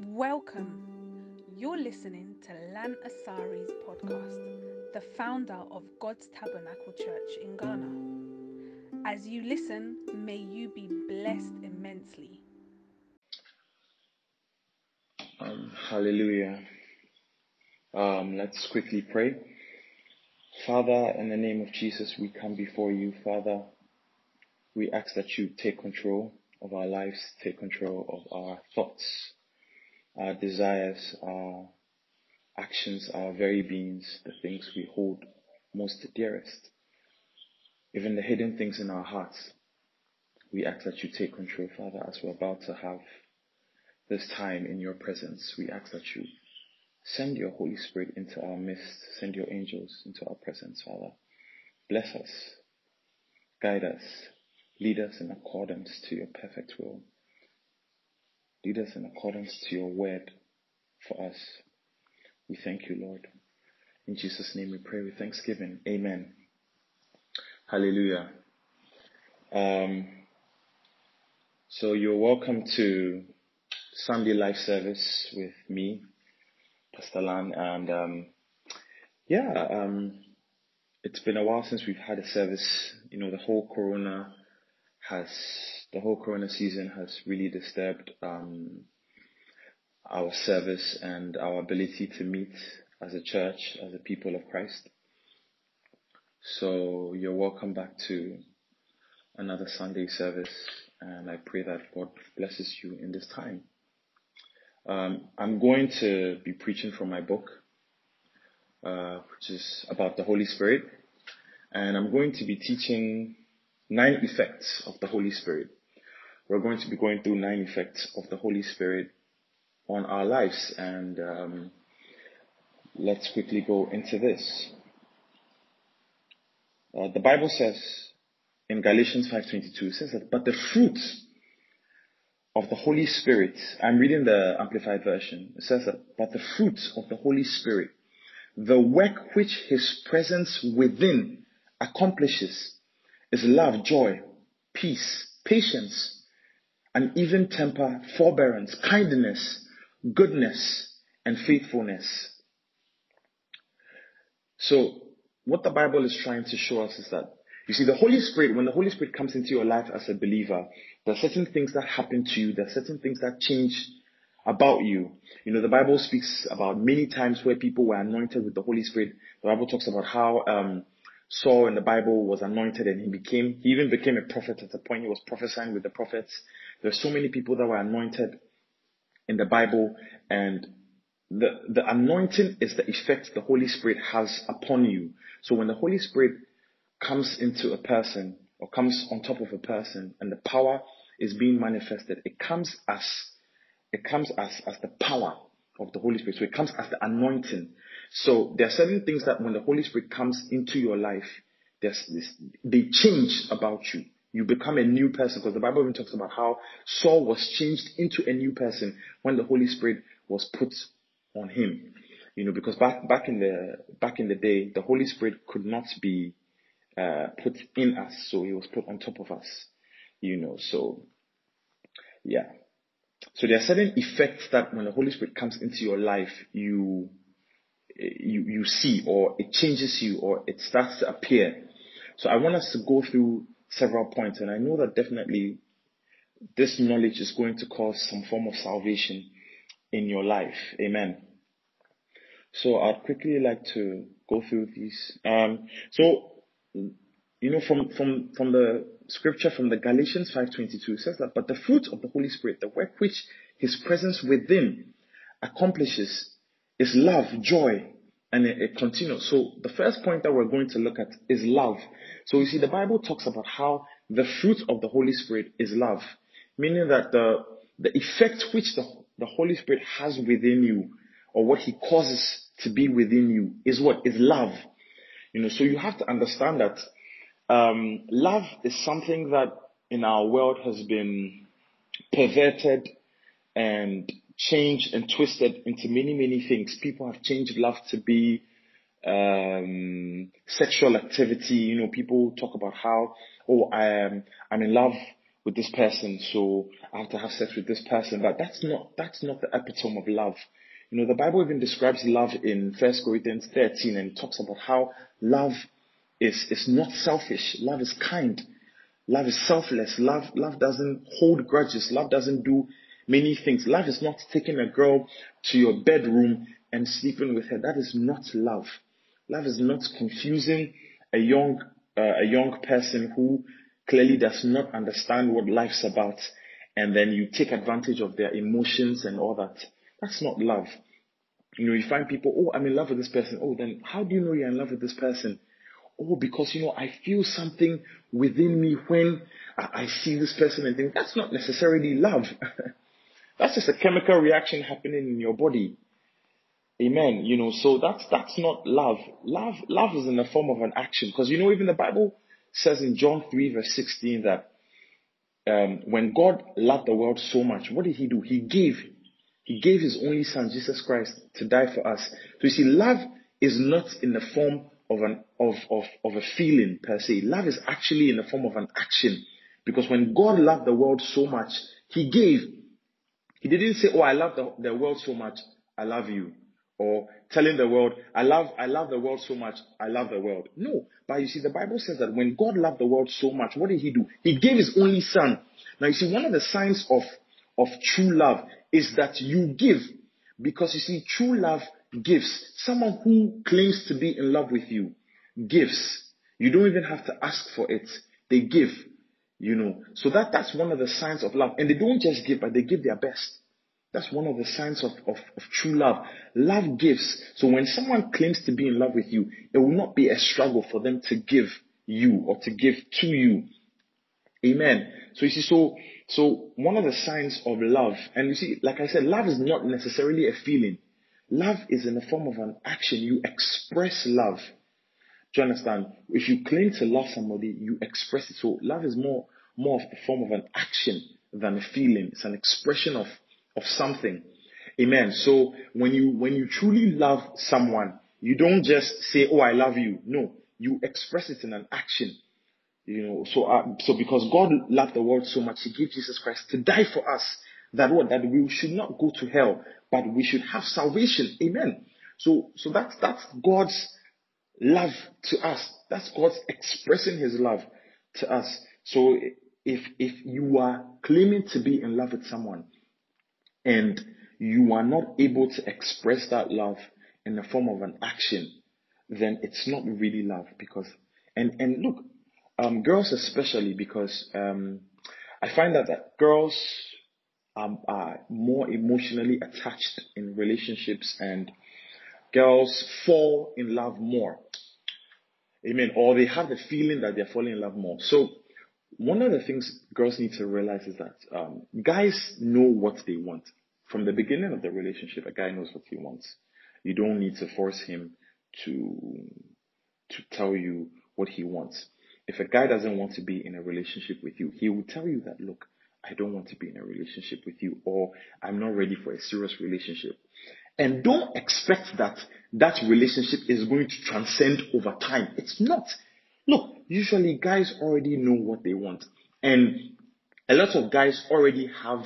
Welcome. You're listening to Lan Asari's podcast, the founder of God's Tabernacle Church in Ghana. As you listen, may you be blessed immensely. Um, hallelujah. Um, let's quickly pray. Father, in the name of Jesus, we come before you, Father. We ask that you take control of our lives, take control of our thoughts, our desires, our actions, our very beings, the things we hold most dearest, even the hidden things in our hearts. We ask that you take control, Father, as we're about to have this time in your presence. We ask that you send your Holy Spirit into our midst, send your angels into our presence, Father. Bless us, guide us, lead us in accordance to your perfect will. Lead us in accordance to your word for us. We thank you, Lord. In Jesus' name we pray with thanksgiving. Amen. Hallelujah. Um, so you're welcome to Sunday life service with me, Pastor Lan, and um, yeah, um, it's been a while since we've had a service. You know, the whole Corona has the whole Corona season has really disturbed um, our service and our ability to meet as a church, as a people of Christ. So you're welcome back to another Sunday service, and I pray that God blesses you in this time. Um, I'm going to be preaching from my book, uh, which is about the Holy Spirit, and I'm going to be teaching nine effects of the Holy Spirit. We're going to be going through nine effects of the Holy Spirit on our lives, and um, let's quickly go into this. Uh, the Bible says in Galatians 5:22, it says that, but the fruit of the Holy Spirit, I'm reading the Amplified Version. It says that, but the fruit of the Holy Spirit, the work which His presence within accomplishes, is love, joy, peace, patience, and even temper, forbearance, kindness, goodness, and faithfulness. So, what the Bible is trying to show us is that, you see, the Holy Spirit, when the Holy Spirit comes into your life as a believer, there are certain things that happen to you. There are certain things that change about you. You know, the Bible speaks about many times where people were anointed with the Holy Spirit. The Bible talks about how um, Saul in the Bible was anointed and he became, he even became a prophet at the point he was prophesying with the prophets. There's so many people that were anointed in the Bible and the, the anointing is the effect the Holy Spirit has upon you. So when the Holy Spirit comes into a person or comes on top of a person and the power is being manifested, it comes as it comes as as the power of the Holy Spirit. So it comes as the anointing. So there are certain things that when the Holy Spirit comes into your life, there's this, they change about you. You become a new person because the Bible even talks about how Saul was changed into a new person when the Holy Spirit was put on him. You know, because back back in the back in the day, the Holy Spirit could not be uh, put in us, so he was put on top of us you know, so yeah. So there are certain effects that when the Holy Spirit comes into your life, you you you see or it changes you or it starts to appear. So I want us to go through several points and I know that definitely this knowledge is going to cause some form of salvation in your life. Amen. So I'd quickly like to go through these. Um, so you know, from from from the scripture from the Galatians 5:22 says that, but the fruit of the Holy Spirit, the work which His presence within accomplishes, is love, joy, and it, it continues. So the first point that we're going to look at is love. So you see, the Bible talks about how the fruit of the Holy Spirit is love, meaning that the the effect which the the Holy Spirit has within you, or what He causes to be within you, is what is love. You know, so you have to understand that um, love is something that in our world has been perverted and changed and twisted into many, many things. People have changed love to be um, sexual activity. You know, people talk about how, oh, I am, I'm in love with this person, so I have to have sex with this person. But that's not that's not the epitome of love. You know, the Bible even describes love in First Corinthians 13 and talks about how love is is not selfish. Love is kind. Love is selfless. Love love doesn't hold grudges. Love doesn't do many things. Love is not taking a girl to your bedroom and sleeping with her. That is not love. Love is not confusing a young uh, a young person who clearly does not understand what life's about and then you take advantage of their emotions and all that. That's not love. You know, you find people, oh, I'm in love with this person. Oh, then how do you know you're in love with this person? Oh, because, you know, I feel something within me when I, I see this person and think that's not necessarily love. that's just a chemical reaction happening in your body. Amen. You know, so that's, that's not love. Love, love is in the form of an action. Because, you know, even the Bible says in John 3 verse 16 that, um, when God loved the world so much, what did he do? He gave, he gave his only son, Jesus Christ, to die for us. So you see, love is not in the form of an, of, of, of a feeling per se. Love is actually in the form of an action. Because when God loved the world so much, he gave. He didn't say, oh, I love the, the world so much, I love you or telling the world, I love, I love the world so much, I love the world. No. But you see, the Bible says that when God loved the world so much, what did he do? He gave his only son. Now you see, one of the signs of, of true love is that you give. Because you see, true love gives. Someone who claims to be in love with you gives. You don't even have to ask for it. They give. You know. So that, that's one of the signs of love. And they don't just give, but they give their best. That's one of the signs of, of, of, true love. Love gives. So when someone claims to be in love with you, it will not be a struggle for them to give you or to give to you. Amen. So you see, so, so one of the signs of love, and you see, like I said, love is not necessarily a feeling. Love is in the form of an action. You express love. Do you understand? If you claim to love somebody, you express it. So love is more, more of the form of an action than a feeling. It's an expression of of something. Amen. So when you, when you truly love someone, you don't just say, Oh, I love you. No, you express it in an action. You know, so, uh, so because God loved the world so much, He gave Jesus Christ to die for us. That what? That we should not go to hell, but we should have salvation. Amen. So, so that's, that's God's love to us. That's God's expressing His love to us. So if, if you are claiming to be in love with someone, and you are not able to express that love in the form of an action, then it's not really love because and and look, um, girls especially because um, I find that, that girls um, are more emotionally attached in relationships and girls fall in love more. Amen. Or they have the feeling that they're falling in love more. So one of the things girls need to realize is that um, guys know what they want. From the beginning of the relationship, a guy knows what he wants. You don't need to force him to to tell you what he wants. If a guy doesn't want to be in a relationship with you, he will tell you that, look, I don't want to be in a relationship with you, or I'm not ready for a serious relationship. And don't expect that that relationship is going to transcend over time. It's not. Look, usually guys already know what they want. And a lot of guys already have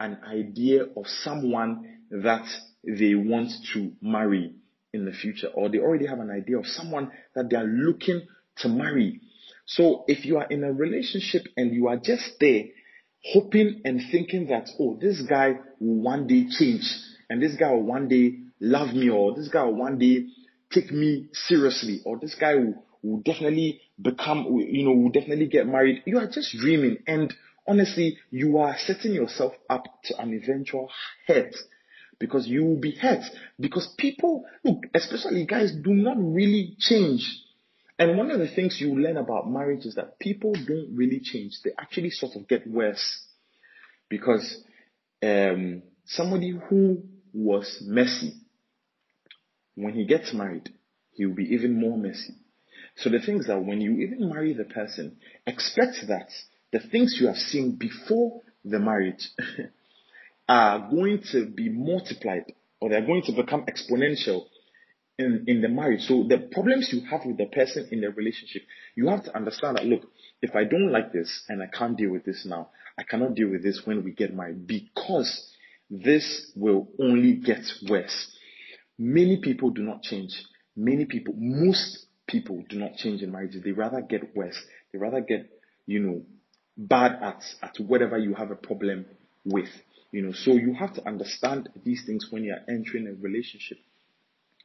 an idea of someone that they want to marry in the future, or they already have an idea of someone that they are looking to marry. So if you are in a relationship and you are just there hoping and thinking that, oh, this guy will one day change and this guy will one day love me or this guy will one day take me seriously or this guy will, will definitely become, you know, will definitely get married. You are just dreaming and honestly, you are setting yourself up to an eventual hurt because you will be hurt because people, look, especially guys, do not really change. And one of the things you learn about marriage is that people don't really change. They actually sort of get worse because um, somebody who was messy, when he gets married, he will be even more messy. So the things that when you even marry the person, expect that the things you have seen before the marriage are going to be multiplied or they're going to become exponential in, in the marriage. So the problems you have with the person in the relationship, you have to understand that look, if I don't like this and I can't deal with this now, I cannot deal with this when we get married because this will only get worse. Many people do not change. Many people, most people do not change in marriages. They rather get worse. They rather get, you know, bad at, at whatever you have a problem with. You know, so you have to understand these things when you're entering a relationship.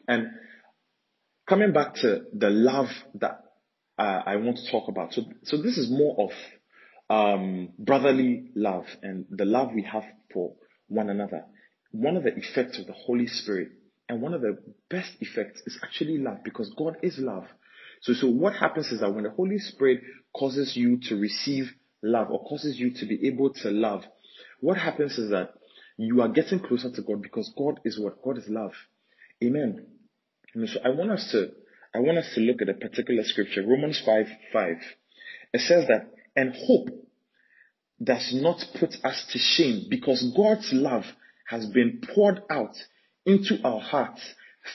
And coming back to the love that uh, I want to talk about. So, so this is more of um, brotherly love and the love we have for one another. One of the effects of the Holy Spirit and one of the best effects is actually love because God is love. So, so what happens is that when the Holy Spirit causes you to receive love or causes you to be able to love, what happens is that you are getting closer to God because God is what? God is love. Amen. And so I want us to I want us to look at a particular scripture, Romans 5 5. It says that, and hope does not put us to shame because God's love has been poured out into our hearts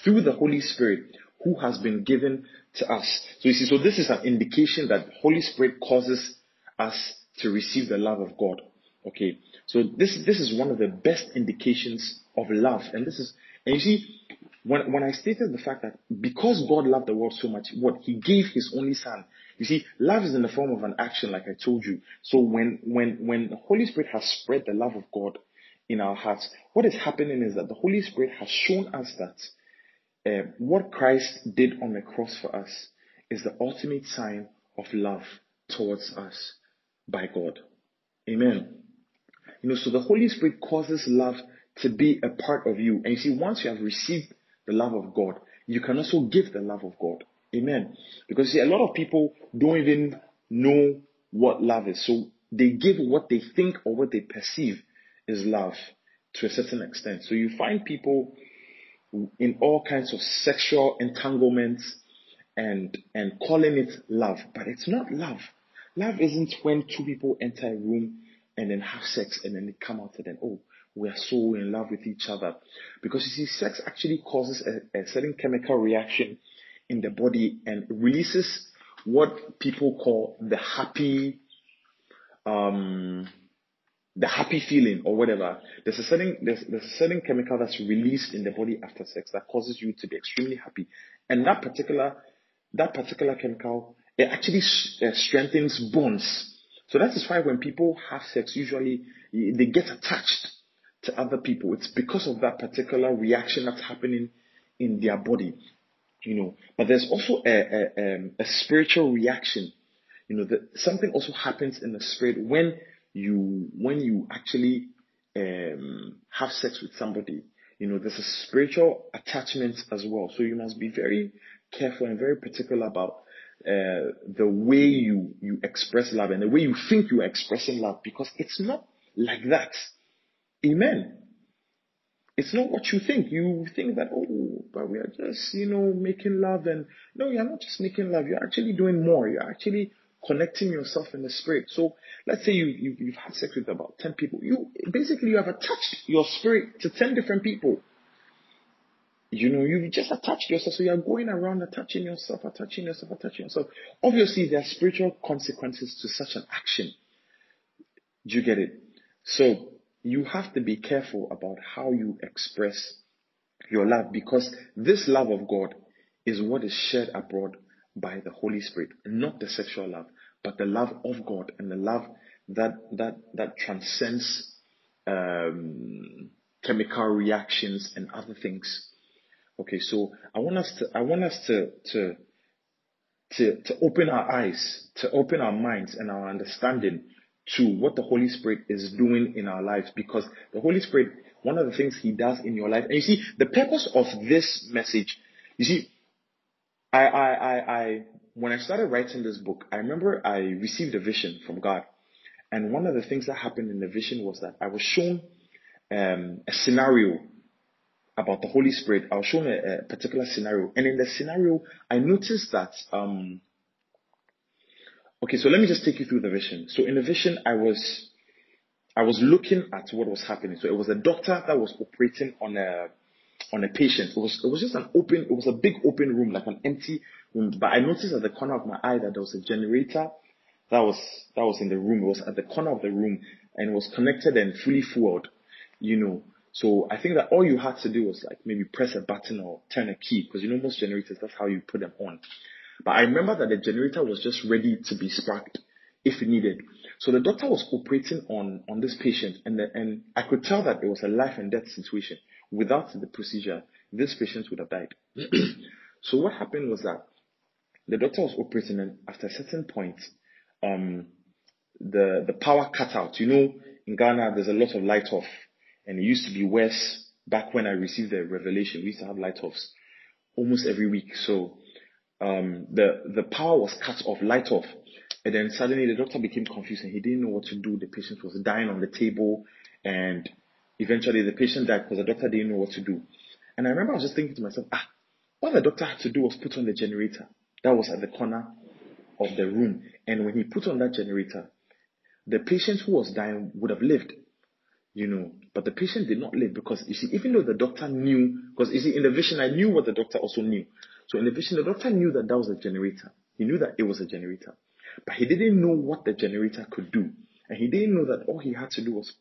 through the Holy Spirit who has been given to us. So you see, so this is an indication that Holy Spirit causes us to receive the love of God. Okay. So this, this is one of the best indications of love. And this is, and you see, when, when I stated the fact that because God loved the world so much, what He gave His only Son. You see, love is in the form of an action, like I told you. So when when when the Holy Spirit has spread the love of God in our hearts, what is happening is that the Holy Spirit has shown us that uh, what Christ did on the cross for us is the ultimate sign of love towards us by God. Amen. You know, so the Holy Spirit causes love to be a part of you. And you see, once you have received the love of God, you can also give the love of God. Amen. Because see, a lot of people don't even know what love is. So they give what they think or what they perceive is love to a certain extent. So you find people in all kinds of sexual entanglements and and calling it love, but it's not love. Love isn't when two people enter a room and then have sex and then they come out and then oh we are so in love with each other. Because you see, sex actually causes a, a certain chemical reaction in the body and releases what people call the happy, um, the happy feeling or whatever. There's a certain there's, there's a certain chemical that's released in the body after sex that causes you to be extremely happy, and that particular that particular chemical it actually uh, strengthens bonds. So that is why when people have sex, usually they get attached to other people. It's because of that particular reaction that's happening in their body, you know. But there's also a, a, um, a spiritual reaction, you know. That something also happens in the spirit when you when you actually um, have sex with somebody. You know, there's a spiritual attachment as well. So you must be very careful and very particular about uh, the way you you express love and the way you think you are expressing love because it's not like that. Amen. It's not what you think. You think that, oh, but we are just, you know, making love and no, you're not just making love. You're actually doing more. You're actually connecting yourself in the spirit. So let's say you, you you've had sex with about 10 people. You basically you have attached your spirit to 10 different people. You know, you've just attached yourself. So you're going around attaching yourself, attaching yourself, attaching yourself. Obviously, there are spiritual consequences to such an action. Do you get it? So you have to be careful about how you express your love because this love of God is what is shared abroad by the Holy Spirit, not the sexual love, but the love of God and the love that that that transcends um, chemical reactions and other things. Okay, so I want us to I want us to to to to open our eyes, to open our minds and our understanding to what the Holy Spirit is doing in our lives because the Holy Spirit, one of the things He does in your life, and you see, the purpose of this message, you see, I, I, I, I, when I started writing this book, I remember I received a vision from God. And one of the things that happened in the vision was that I was shown um, a scenario about the Holy Spirit. I was shown a, a, particular scenario. And in the scenario, I noticed that um, Okay, so let me just take you through the vision. So in the vision, I was, I was looking at what was happening. So it was a doctor that was operating on a, on a patient. It was, it was just an open, it was a big open room, like an empty room. But I noticed at the corner of my eye that there was a generator that was that was in the room. It was at the corner of the room and was connected and fully fueled, you know. So I think that all you had to do was like maybe press a button or turn a key because you know most generators that's how you put them on. But I remember that the generator was just ready to be sparked if needed. So the doctor was operating on on this patient and the, and I could tell that it was a life and death situation. Without the procedure, this patient would have died. so what happened was that the doctor was operating and after a certain point, um, the, the power cut out. You know, in Ghana, there's a lot of light off and it used to be worse back when I received the revelation. We used to have light offs almost every week. So, um, the, the power was cut off, light off. And then suddenly the doctor became confused and he didn't know what to do. The patient was dying on the table and eventually the patient died because the doctor didn't know what to do. And I remember I was just thinking to myself, ah, all the doctor had to do was put on the generator. That was at the corner of the room. And when he put on that generator, the patient who was dying would have lived, you know, but the patient did not live because you see, even though the doctor knew, because you see, in the vision, I knew what the doctor also knew. So in the vision, the doctor knew that that was a generator. He knew that it was a generator, but he didn't know what the generator could do. And he didn't know that all he had to do was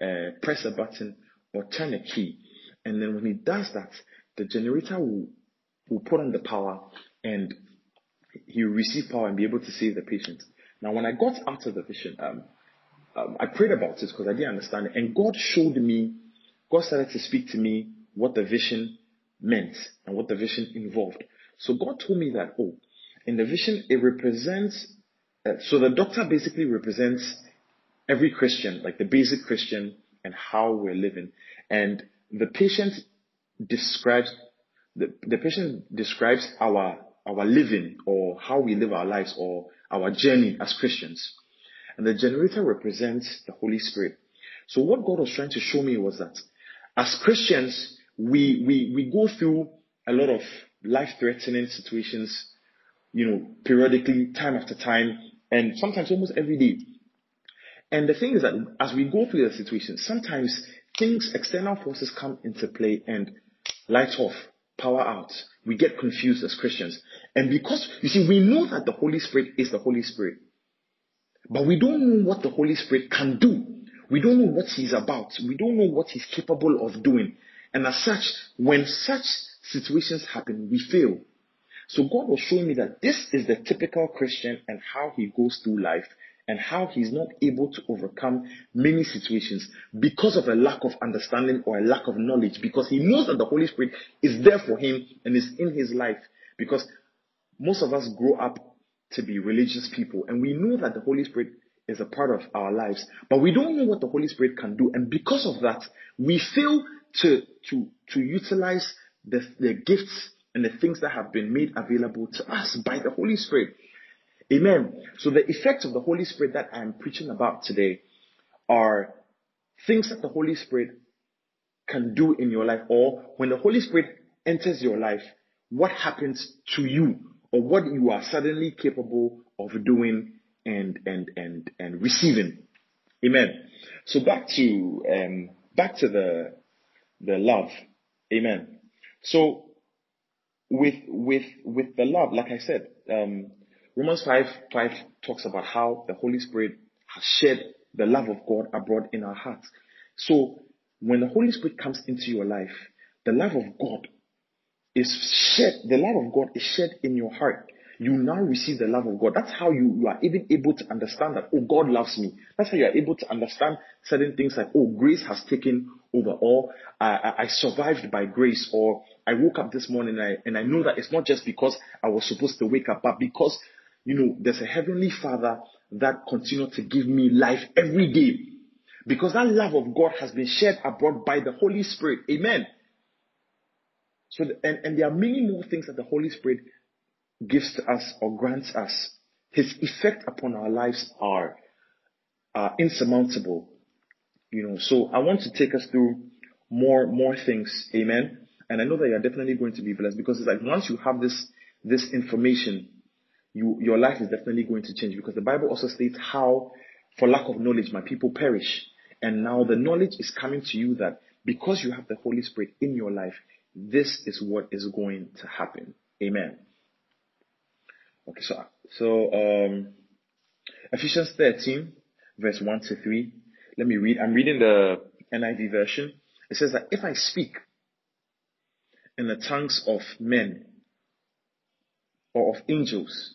uh, press a button or turn a key. And then when he does that, the generator will, will put on the power and he will receive power and be able to save the patient. Now, when I got out of the vision, um, um, I prayed about it because I didn't understand it. And God showed me, God started to speak to me what the vision meant and what the vision involved. So God told me that, oh, in the vision, it represents, uh, so the doctor basically represents every Christian, like the basic Christian and how we're living. And the patient describes, the, the patient describes our, our living or how we live our lives or our journey as Christians. And the generator represents the Holy Spirit. So what God was trying to show me was that as Christians, we, we, we go through a lot of life threatening situations, you know, periodically, time after time, and sometimes almost every day. And the thing is that as we go through the situation, sometimes things, external forces come into play and light off, power out. We get confused as Christians. And because, you see, we know that the Holy Spirit is the Holy Spirit. But we don't know what the Holy Spirit can do. We don't know what He's about. We don't know what He's capable of doing. And as such, when such situations happen, we fail. So God was showing me that this is the typical Christian and how he goes through life and how he's not able to overcome many situations because of a lack of understanding or a lack of knowledge because he knows that the Holy Spirit is there for him and is in his life because most of us grow up to be religious people and we know that the Holy Spirit is a part of our lives, but we don't know what the Holy Spirit can do. And because of that, we fail to, to, to utilize the, the gifts and the things that have been made available to us by the Holy Spirit. Amen. So the effects of the Holy Spirit that I'm preaching about today are things that the Holy Spirit can do in your life or when the Holy Spirit enters your life, what happens to you or what you are suddenly capable of doing and, and, and, and receiving. Amen. So back to, um, back to the, the love. Amen. So with, with, with the love, like I said, um, Romans 5 5 talks about how the Holy Spirit has shed the love of God abroad in our hearts. So when the Holy Spirit comes into your life, the love of God is shed, the love of God is shed in your heart. You now receive the love of God. That's how you, you are even able to understand that, oh, God loves me. That's how you are able to understand certain things like, oh, grace has taken over, or I, I survived by grace, or I woke up this morning and I, and I know that it's not just because I was supposed to wake up, but because you know, there's a heavenly father that continues to give me life every day. Because that love of God has been shed abroad by the Holy Spirit. Amen. So, and, and there are many more things that the Holy Spirit gives to us or grants us. His effect upon our lives are, are insurmountable. You know, so I want to take us through more, more things. Amen. And I know that you're definitely going to be blessed because it's like once you have this, this information, you, your life is definitely going to change because the Bible also states how, for lack of knowledge, my people perish. And now the knowledge is coming to you that because you have the Holy Spirit in your life, this is what is going to happen. Amen. Okay, so, so, um, Ephesians 13, verse 1 to 3. Let me read. I'm reading the NIV version. It says that if I speak in the tongues of men or of angels,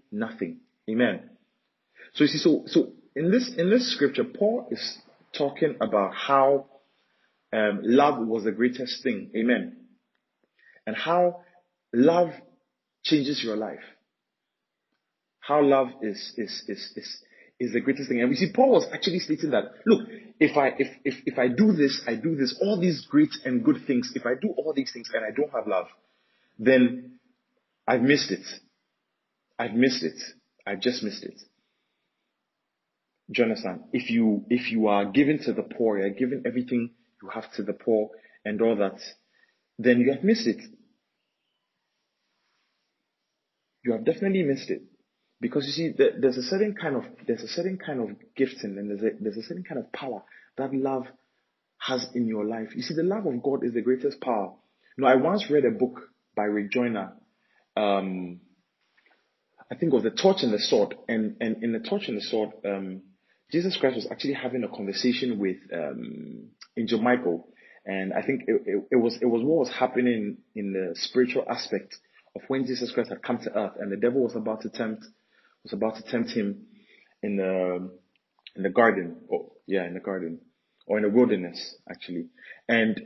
nothing. Amen. So you see, so, so in this, in this scripture, Paul is talking about how um, love was the greatest thing. Amen. And how love changes your life. How love is, is, is, is, is the greatest thing. And we see Paul was actually stating that, look, if I, if, if, if I do this, I do this, all these great and good things, if I do all these things and I don't have love, then I've missed it. I've missed it. I've just missed it. Understand? If you, if you are giving to the poor, you're giving everything you have to the poor and all that, then you have missed it. You have definitely missed it. Because you see, there's a certain kind of there's a certain kind of gifting and there's a there's a certain kind of power that love has in your life. You see, the love of God is the greatest power. You I once read a book by Rick Joyner. Um, I think it was the torch and the sword, and and in the torch and the sword, um, Jesus Christ was actually having a conversation with um, Angel Michael, and I think it, it, it was it was what was happening in the spiritual aspect of when Jesus Christ had come to earth, and the devil was about to tempt was about to tempt him in the in the garden. Oh, yeah, in the garden. Or in the wilderness actually. And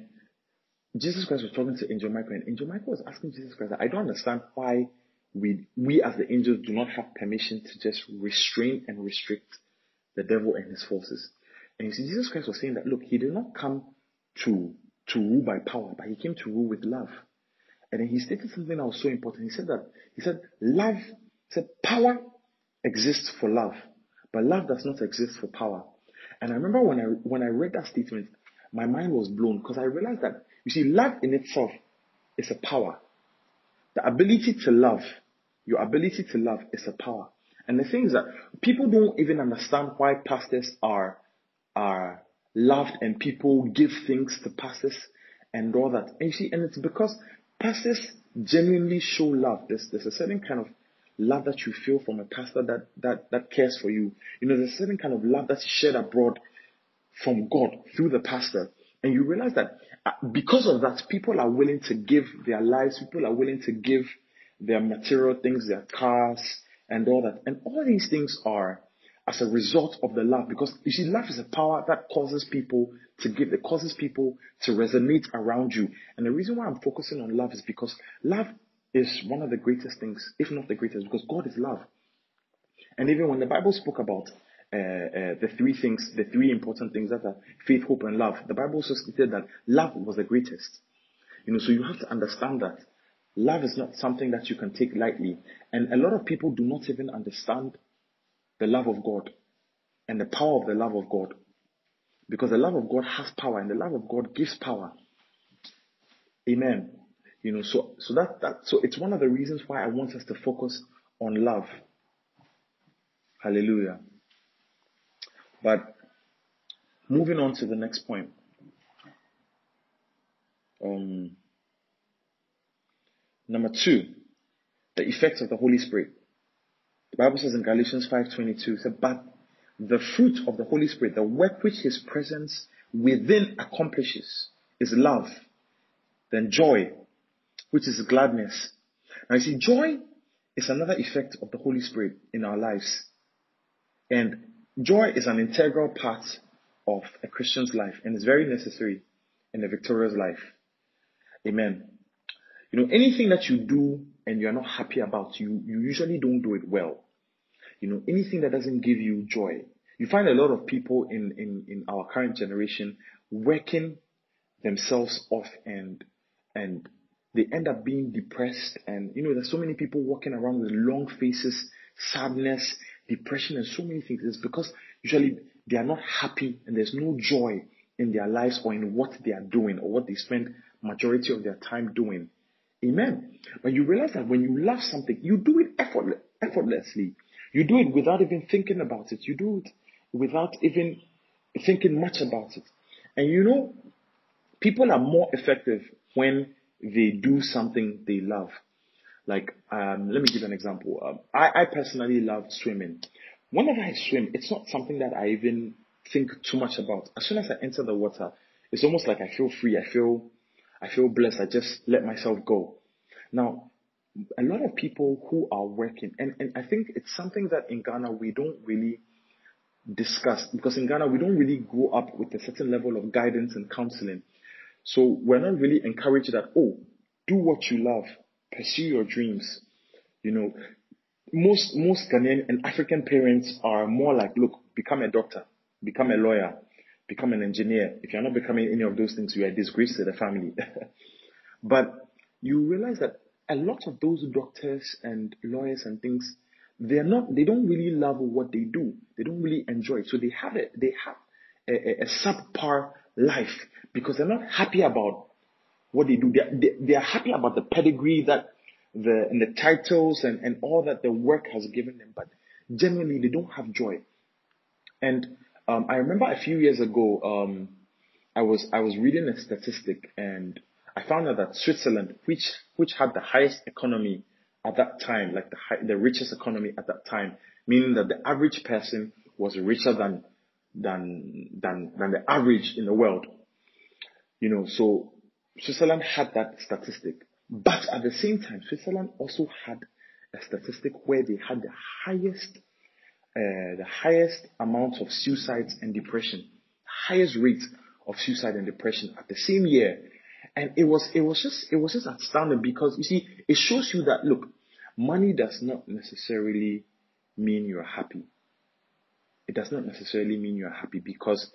Jesus Christ was talking to Angel Michael, and Angel Michael was asking Jesus Christ, I don't understand why we we as the angels do not have permission to just restrain and restrict the devil and his forces. And you see, Jesus Christ was saying that look, he did not come to to rule by power, but he came to rule with love. And then he stated something that was so important. He said that he said love, he said power exists for love, but love does not exist for power. And I remember when I when I read that statement, my mind was blown because I realized that you see, love in itself is a power. The ability to love, your ability to love is a power. And the thing is that people don't even understand why pastors are are loved and people give things to pastors and all that. And you see, and it's because pastors genuinely show love. There's there's a certain kind of love that you feel from a pastor that, that, that cares for you. You know, there's a certain kind of love that's shared abroad from God through the pastor. And you realize that uh, because of that, people are willing to give their lives, people are willing to give their material things, their cars, and all that. And all these things are as a result of the love. Because you see, love is a power that causes people to give, it causes people to resonate around you. And the reason why I'm focusing on love is because love is one of the greatest things, if not the greatest, because God is love. And even when the Bible spoke about uh, uh, the three things, the three important things that are faith, hope, and love, the Bible also stated that love was the greatest. You know, so you have to understand that love is not something that you can take lightly. And a lot of people do not even understand the love of God and the power of the love of God. Because the love of God has power and the love of God gives power. Amen. You know, so so that that so it's one of the reasons why I want us to focus on love. Hallelujah. But moving on to the next point. Um, number two, the effects of the Holy Spirit. The Bible says in Galatians 5:22, said, "But the fruit of the Holy Spirit, the work which His presence within accomplishes, is love, then joy, which is gladness. Now you see, joy is another effect of the Holy Spirit in our lives. And joy is an integral part of a Christian's life and is very necessary in a victorious life. Amen. You know, anything that you do and you're not happy about, you, you usually don't do it well. You know, anything that doesn't give you joy. You find a lot of people in, in, in our current generation working themselves off and, and they end up being depressed and you know there's so many people walking around with long faces sadness depression and so many things is because usually they are not happy and there's no joy in their lives or in what they are doing or what they spend majority of their time doing. Amen. But you realize that when you love something, you do it effortlessly. You do it without even thinking about it. You do it without even thinking much about it. And you know, people are more effective when they do something they love. Like, um, let me give an example. Um, I, I personally love swimming. Whenever I swim, it's not something that I even think too much about. As soon as I enter the water, it's almost like I feel free. I feel, I feel blessed. I just let myself go. Now, a lot of people who are working, and, and I think it's something that in Ghana we don't really discuss because in Ghana we don't really grow up with a certain level of guidance and counseling. So we're not really encouraged that, oh, do what you love, pursue your dreams. You know, most, most Ghanaian and African parents are more like, look, become a doctor, become a lawyer, become an engineer. If you're not becoming any of those things, you are a disgrace to the family. but you realize that a lot of those doctors and lawyers and things, they're not, they don't really love what they do. They don't really enjoy it. So they have a, they have a, a, a subpar life because they're not happy about what they do. They're, they, they are happy about the pedigree that the, and the titles and, and all that the work has given them, but generally they don't have joy. And um, I remember a few years ago, um, I was I was reading a statistic and I found out that Switzerland, which which had the highest economy at that time, like the high, the richest economy at that time, meaning that the average person was richer than than than than the average in the world. You know, so Switzerland had that statistic, but at the same time, Switzerland also had a statistic where they had the highest uh, the highest amount of suicides and depression, highest rate of suicide and depression at the same year and it was, it was just, it was just astounding because you see, it shows you that look, money does not necessarily mean you're happy. It does not necessarily mean you're happy because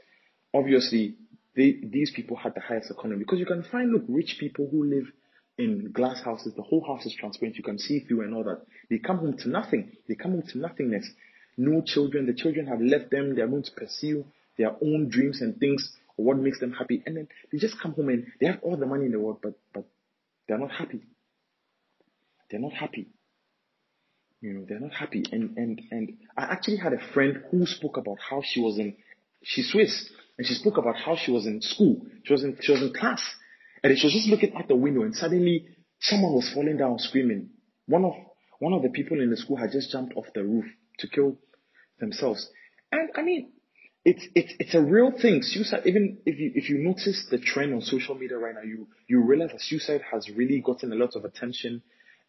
obviously they, these people had the highest economy because you can find, look, rich people who live in glass houses, the whole house is transparent, you can see through and all that. They come home to nothing. They come home to nothingness. No children, the children have left them, they are going to pursue their own dreams and things or what makes them happy, and then they just come home and they have all the money in the world, but but they're not happy. They're not happy. You know, they're not happy. And and and I actually had a friend who spoke about how she was in she's Swiss and she spoke about how she was in school. She was in she was in class. And she was just looking out the window and suddenly someone was falling down screaming. One of one of the people in the school had just jumped off the roof to kill themselves. And I mean, it's it's it's a real thing. Suicide, even if you if you notice the trend on social media right now, you you realize that suicide has really gotten a lot of attention,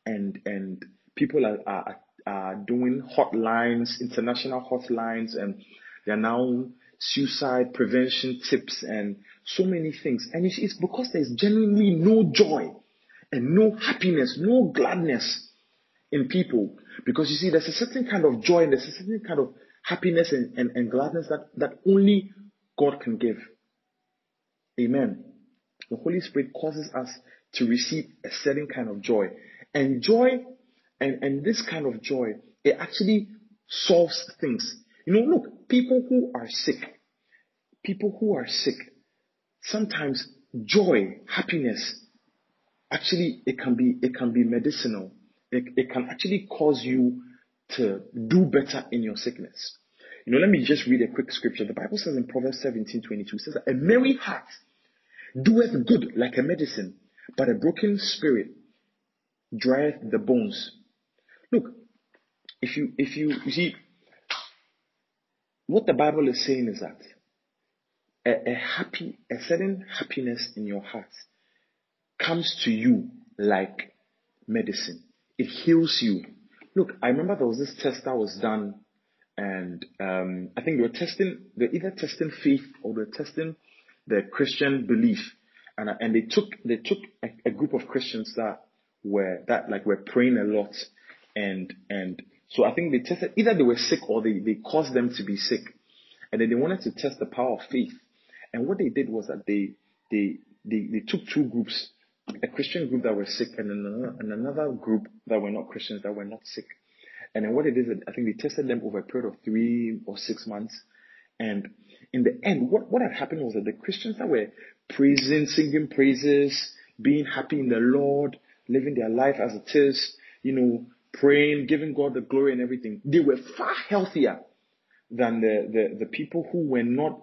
and and people are are, are doing hotlines, international hotlines, and they are now suicide prevention tips and so many things. And it's, it's because there's genuinely no joy and no happiness, no gladness in people. Because you see, there's a certain kind of joy and there's a certain kind of happiness and, and, and gladness that, that only God can give. Amen. The Holy Spirit causes us to receive a certain kind of joy. And joy and, and this kind of joy, it actually solves things. You know, look, people who are sick, people who are sick, sometimes joy, happiness, actually it can be it can be medicinal. It, it can actually cause you to do better in your sickness. You know, let me just read a quick scripture. The Bible says in Proverbs 17 22, says that a merry heart doeth good like a medicine, but a broken spirit drieth the bones. Look, if you, if you, you see, what the Bible is saying is that a, a happy, a certain happiness in your heart comes to you like medicine. It heals you. Look, I remember there was this test that was done, and um, I think they were testing, they were either testing faith or they were testing the Christian belief, and and they took they took a, a group of Christians that were that like were praying a lot, and and so I think they tested either they were sick or they they caused them to be sick, and then they wanted to test the power of faith, and what they did was that they they they, they took two groups a Christian group that were sick and another, and another group that were not Christians that were not sick. And then what it is, I think they tested them over a period of three or six months. And in the end, what, what had happened was that the Christians that were praising, singing praises, being happy in the Lord, living their life as it is, you know, praying, giving God the glory and everything, they were far healthier than the, the, the people who were not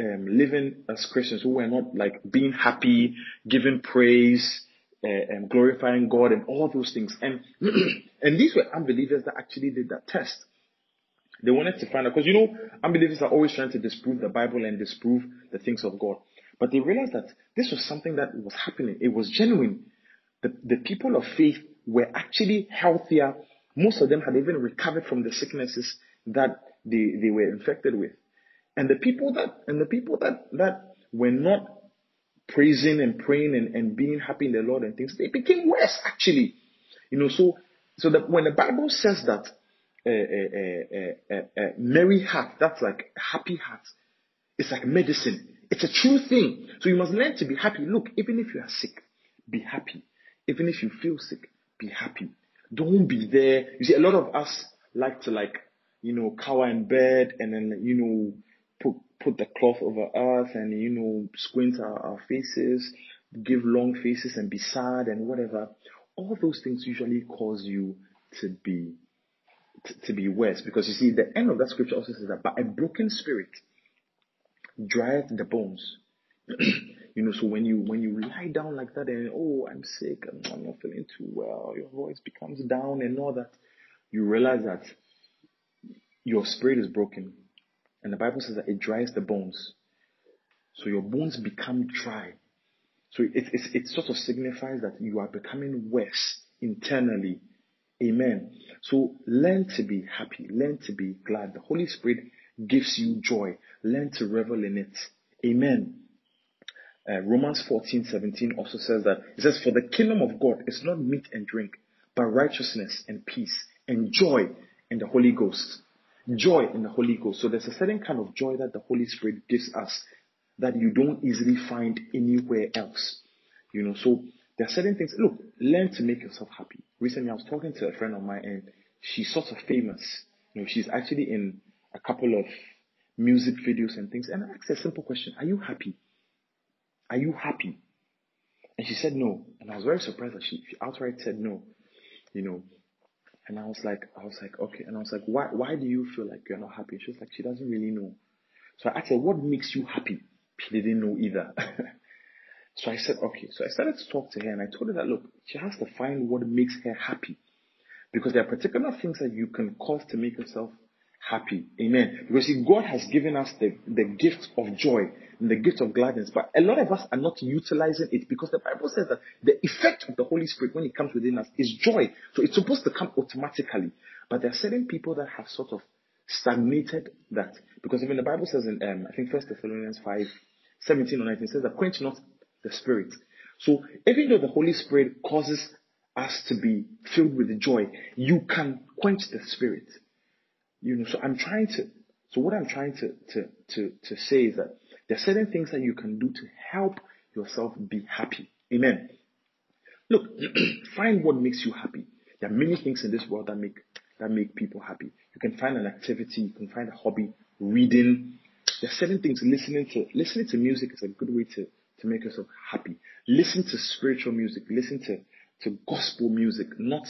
um, living as Christians, who were not like being happy, giving praise, uh, and glorifying God and all those things. And and these were unbelievers that actually did that test. They wanted to find out because you know unbelievers are always trying to disprove the Bible and disprove the things of God. But they realized that this was something that was happening. It was genuine. The, the people of faith were actually healthier. Most of them had even recovered from the sicknesses that they, they were infected with. And the people that and the people that that were not praising and praying and, and being happy in the Lord and things, they became worse actually. You know, so so that when the Bible says that a, a, a, merry heart, that's like happy heart, it's like medicine. It's a true thing. So you must learn to be happy. Look, even if you are sick, be happy. Even if you feel sick, be happy. Don't be there. You see, a lot of us like to like, you know, cower in bed and then, you know, put, the cloth over us and, you know, squint our, our faces, give long faces and be sad and whatever. All those things usually cause you to be, to, to be worse because you see, the end of that scripture also says that, but a broken spirit drieth the bones. You know, so when you when you lie down like that and oh I'm sick, I'm, I'm not feeling too well, your voice becomes down and all that, you realize that your spirit is broken. And the Bible says that it dries the bones. So your bones become dry. So it, it, it sort of signifies that you are becoming worse internally. Amen. So learn to be happy. Learn to be glad. The Holy Spirit gives you joy. Learn to revel in it. Amen. Uh, Romans 14, 17 also says that it says, For the kingdom of God is not meat and drink, but righteousness and peace and joy in the Holy Ghost. Joy in the Holy Ghost. So there's a certain kind of joy that the Holy Spirit gives us that you don't easily find anywhere else. You know, so there are certain things. Look, learn to make yourself happy. Recently, I was talking to a friend of mine, and she's sort of famous. You know, she's actually in a couple of music videos and things. And I asked her a simple question: Are you happy? Are you happy? And she said no. And I was very surprised that she, she outright said no. You know. And I was like, I was like, okay. And I was like, why, why do you feel like you're not happy? She was like, she doesn't really know. So I asked her, what makes you happy? She didn't know either. so I said, okay. So I started to talk to her and I told her that, look, she has to find what makes her happy. Because there are particular things that you can cause to make yourself happy. Amen. Because see, God has given us the, the gift of joy and the gift of gladness, but a lot of us are not utilizing it because the Bible says that the effect of the Holy Spirit when it comes within us is joy. So it's supposed to come automatically. But there are certain people that have sort of stagnated that because even the Bible says in um, I think First Thessalonians 5, 17 or 19 says that quench not the spirit. So even though the Holy Spirit causes us to be filled with joy, you can quench the spirit. You know, so I'm trying to, so what I'm trying to, to, to, to say is that there are certain things that you can do to help yourself be happy. Amen. Look, find what makes you happy. There are many things in this world that make, that make people happy. You can find an activity, you can find a hobby, reading. There are certain things, listening to, listening to music is a good way to, to make yourself happy. Listen to spiritual music, listen to, to gospel music, not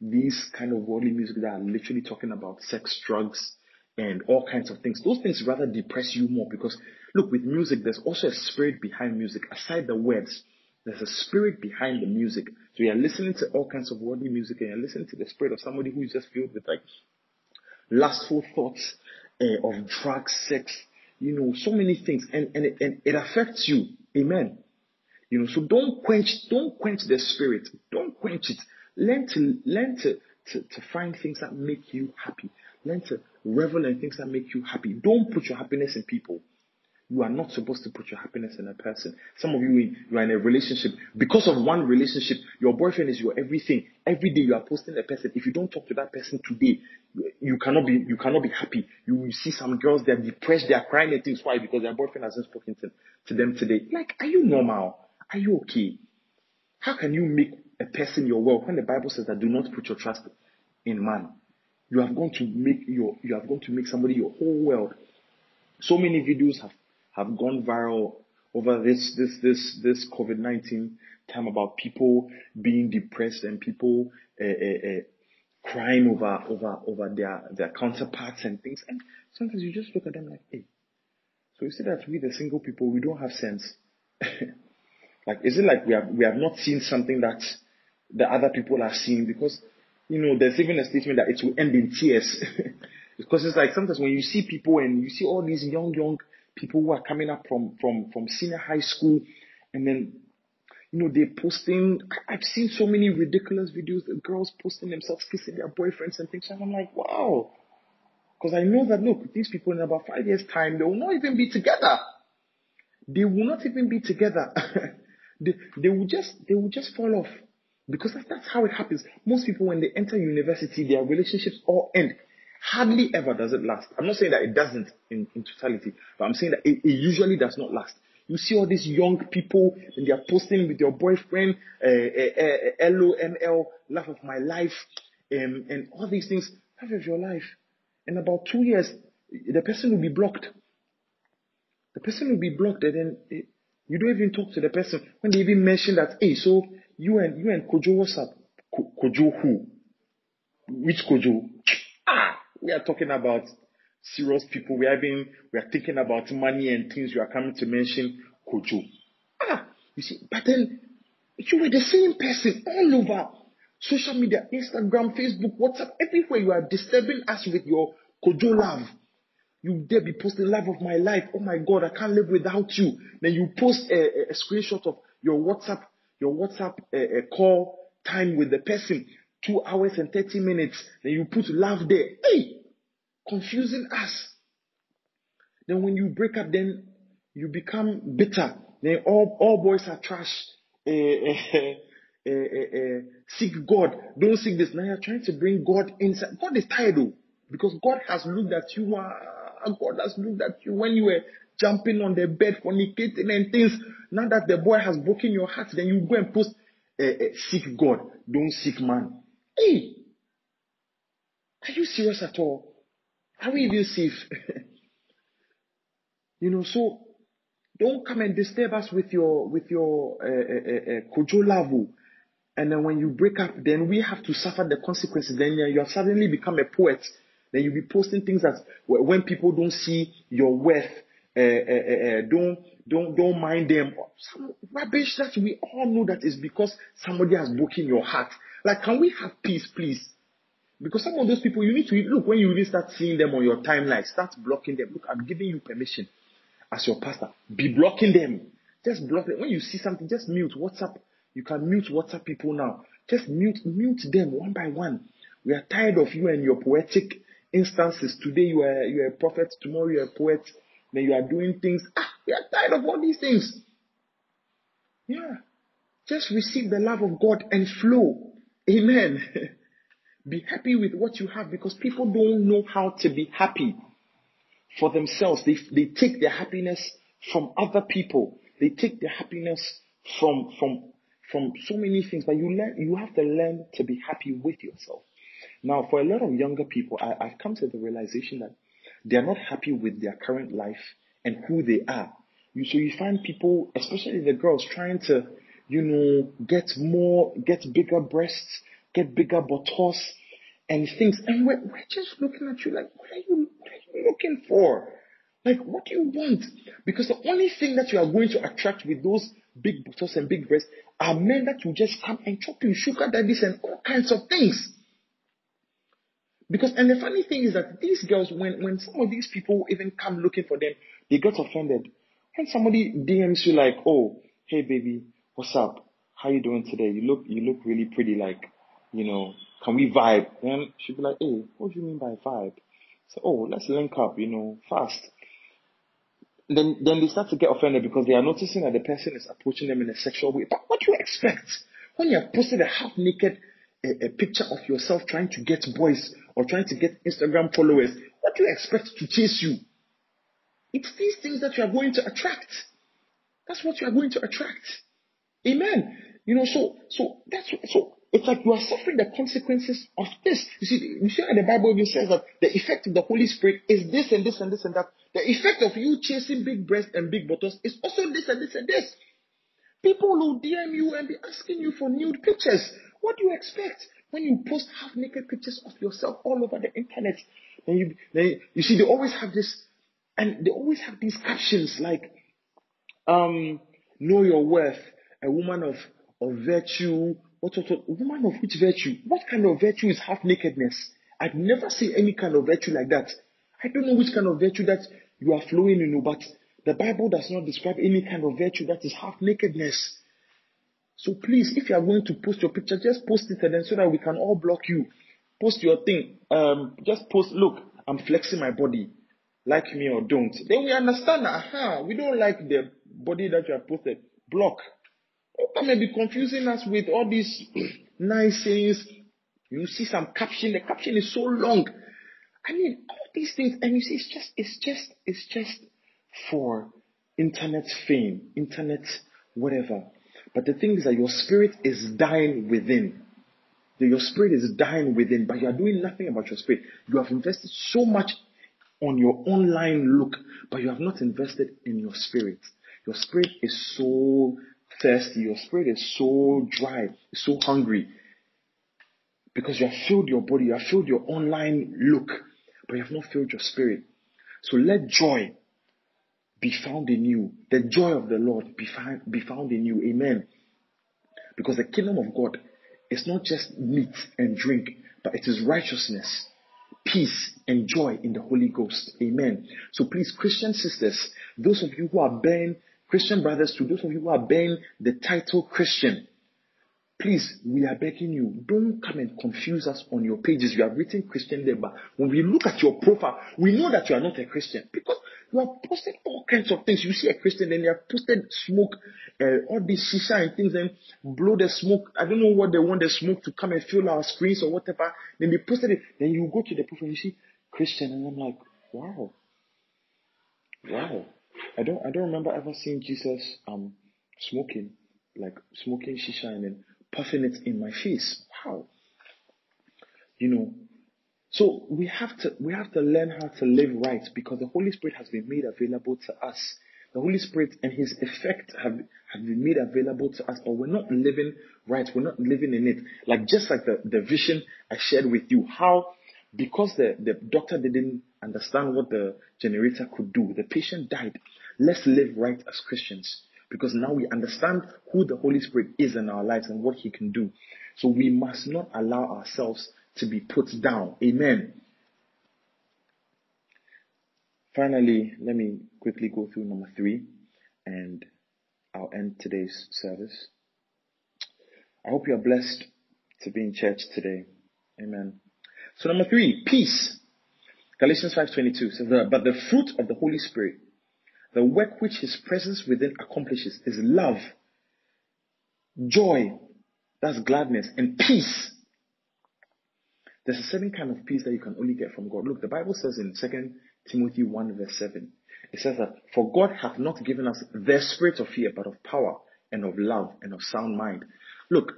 these kind of worldly music that are literally talking about sex, drugs, and all kinds of things. Those things rather depress you more because look, with music, there's also a spirit behind music. Aside the words, there's a spirit behind the music. So you're listening to all kinds of worldly music and you're listening to the spirit of somebody who is just filled with like lustful thoughts uh, of drugs, sex, you know, so many things, and and it, and it affects you. Amen. You know, so don't quench, don't quench the spirit. Don't quench it. Learn to learn to, to, to find things that make you happy. Learn to revel in things that make you happy. Don't put your happiness in people. You are not supposed to put your happiness in a person. Some of you, you are in a relationship. Because of one relationship, your boyfriend is your everything. Every day you are posting a person. If you don't talk to that person today, you cannot be, you cannot be happy. You see some girls, they're depressed, they are crying and things. Why? Because their boyfriend hasn't spoken to, to them today. Like, are you normal? Are you okay? How can you make a person your world when the Bible says that do not put your trust in man? you have gone to make your you have gone to make somebody your whole world. So many videos have have gone viral over this this this this COVID nineteen time about people being depressed and people uh, uh, uh, crying over over over their their counterparts and things. And sometimes you just look at them like, hey. So you see that we the single people we don't have sense. like is it like we have we have not seen something that the other people are seeing because you know there's even a statement that it will end in tears. because it's like sometimes when you see people and you see all these young young people who are coming up from from from senior high school and then you know, they're posting. I've seen so many ridiculous videos of girls posting themselves kissing their boyfriends and things. And I'm like, wow. Because I know that, look, these people in about five years' time, they will not even be together. They will not even be together. they, they will just, they will just fall off. Because that's, that's how it happens. Most people, when they enter university, their relationships all end. Hardly ever does it last. I'm not saying that it doesn't in, in totality, but I'm saying that it, it usually does not last. You see all these young people and they are posting with your boyfriend, uh, uh, uh, LOML, love of my life, um, and all these things, love of your life. In about two years, the person will be blocked. The person will be blocked and then eh, you don't even talk to the person. When they even mention that, hey, so you and, you and Kojo, what's up? Ko- Kojo who? Which Kojo? Ah, we are talking about serious people. We are even, we are thinking about money and things. You are coming to mention Kojo. Ah, you see, but then you were the same person all over social media, Instagram, Facebook, WhatsApp, everywhere. You are disturbing us with your Kojo love. You dare be posting love of my life. Oh my God, I can't live without you. Then you post a, a screenshot of your WhatsApp, your WhatsApp uh, call time with the person, two hours and 30 minutes. Then you put love there. Hey, confusing us. Then when you break up, then you become bitter. Then all, all boys are trash. Uh, seek God. Don't seek this. Now you're trying to bring God inside. God is tired though. Because God has looked at you. God has looked at you when you were jumping on the bed, fornicating and things. Now that the boy has broken your heart, then you go and post, seek God. Don't seek man. Hey! Are you serious at all? Are we even safe? you know, so don't come and disturb us with your with your uh, uh, uh. And then when you break up, then we have to suffer the consequences. Then you have suddenly become a poet. Then you'll be posting things that when people don't see your worth, uh, uh, uh, don't don't don't mind them. Some rubbish that we all know that is because somebody has broken your heart. Like, can we have peace, please? Because some of those people, you need to look when you really start seeing them on your timeline, start blocking them. Look, I'm giving you permission as your pastor. Be blocking them. Just block them. When you see something, just mute WhatsApp. You can mute WhatsApp people now. Just mute, mute them one by one. We are tired of you and your poetic instances. Today you are you are a prophet. Tomorrow you are a poet. Then you are doing things. Ah, we are tired of all these things. Yeah. Just receive the love of God and flow. Amen. Be happy with what you have because people don't know how to be happy for themselves. They, they take their happiness from other people. They take their happiness from, from, from so many things, but you learn, you have to learn to be happy with yourself. Now, for a lot of younger people, I, I've come to the realization that they are not happy with their current life and who they are. You, so you find people, especially the girls, trying to, you know, get more, get bigger breasts, get bigger buttocks and things. And we're, we're just looking at you like, what are you, what are you looking for? Like, what do you want? Because the only thing that you are going to attract with those big buttocks and big breasts are men that will just come and chop you sugar daddies and all kinds of things. Because, and the funny thing is that these girls, when, when some of these people even come looking for them, they get offended. When somebody DMs you like, oh, hey baby, what's up? How you doing today? You look, you look really pretty. Like, you know, can we vibe? Then she'd be like, hey, what do you mean by vibe? So, oh, let's link up, you know, fast. Then, then they start to get offended because they are noticing that the person is approaching them in a sexual way. But what do you expect when you have posted a half naked a, a picture of yourself trying to get boys or trying to get Instagram followers? What do you expect to chase you? It's these things that you are going to attract. That's what you are going to attract. Amen. You know, so so that's so it's like you are suffering the consequences of this. You see, you see how the Bible even says that the effect of the Holy Spirit is this and this and this and that. The effect of you chasing big breasts and big bottles is also this and this and this. People will DM you and be asking you for nude pictures. What do you expect when you post half naked pictures of yourself all over the internet? Then you, then you see, they always have this, and they always have these captions like, um, know your worth, a woman of, of virtue. What, what, what, woman of which virtue? What kind of virtue is half nakedness? I've never seen any kind of virtue like that. I don't know which kind of virtue that you are flowing in, but the Bible does not describe any kind of virtue that is half nakedness. So please, if you are going to post your picture, just post it and then so that we can all block you. Post your thing. Um, just post, look, I'm flexing my body. Like me or don't. Then we understand, aha, we don't like the body that you have posted. Block. Don't may be confusing us with all these nice things. You see some caption, the caption is so long. I mean, all these things, and you see, it's just, it's just, it's just for internet fame, internet whatever. But the thing is that your spirit is dying within. Your spirit is dying within, but you are doing nothing about your spirit. You have invested so much on your online look, but you have not invested in your spirit. Your spirit is so thirsty. Your spirit is so dry, so hungry. Because you have filled your body, you have filled your online look, but you have not filled your spirit. So let joy be found in you. The joy of the Lord be, find, be found in you. Amen. Because the kingdom of God is not just meat and drink, but it is righteousness, peace, and joy in the Holy Ghost. Amen. So please, Christian sisters, those of you who are bearing, Christian brothers, to those of you who are bearing the title Christian, Please, we are begging you, don't come and confuse us on your pages. You have written Christian there, but when we look at your profile, we know that you are not a Christian because you have posted all kinds of things. You see a Christian, then they have posted smoke, uh, all this shisha and things, and blow the smoke. I don't know what they want the smoke to come and fill our screens or whatever. Then they posted it. Then you go to the and you see Christian, and I'm like, wow, wow. I don't, I don't remember ever seeing Jesus um smoking, like smoking shisha and then puffing it in my face. Wow. You know, so we have to we have to learn how to live right because the Holy Spirit has been made available to us. The Holy Spirit and His effect have, have been made available to us, but we're not living right. We're not living in it. Like just like the, the vision I shared with you, how because the, the doctor didn't understand what the generator could do, the patient died. Let's live right as Christians because now we understand who the Holy Spirit is in our lives and what He can do. So we must not allow ourselves to be put down. Amen. Finally, let me quickly go through number three and I'll end today's service. I hope you are blessed to be in church today. Amen. So number three, peace. Galatians 5.22 says that, but the fruit of the Holy Spirit the work which His presence within accomplishes is love, joy, that's gladness, and peace. There's a certain kind of peace that you can only get from God. Look, the Bible says in 2 Timothy 1 verse 7, it says that, for God hath not given us the spirit of fear, but of power and of love and of sound mind. Look,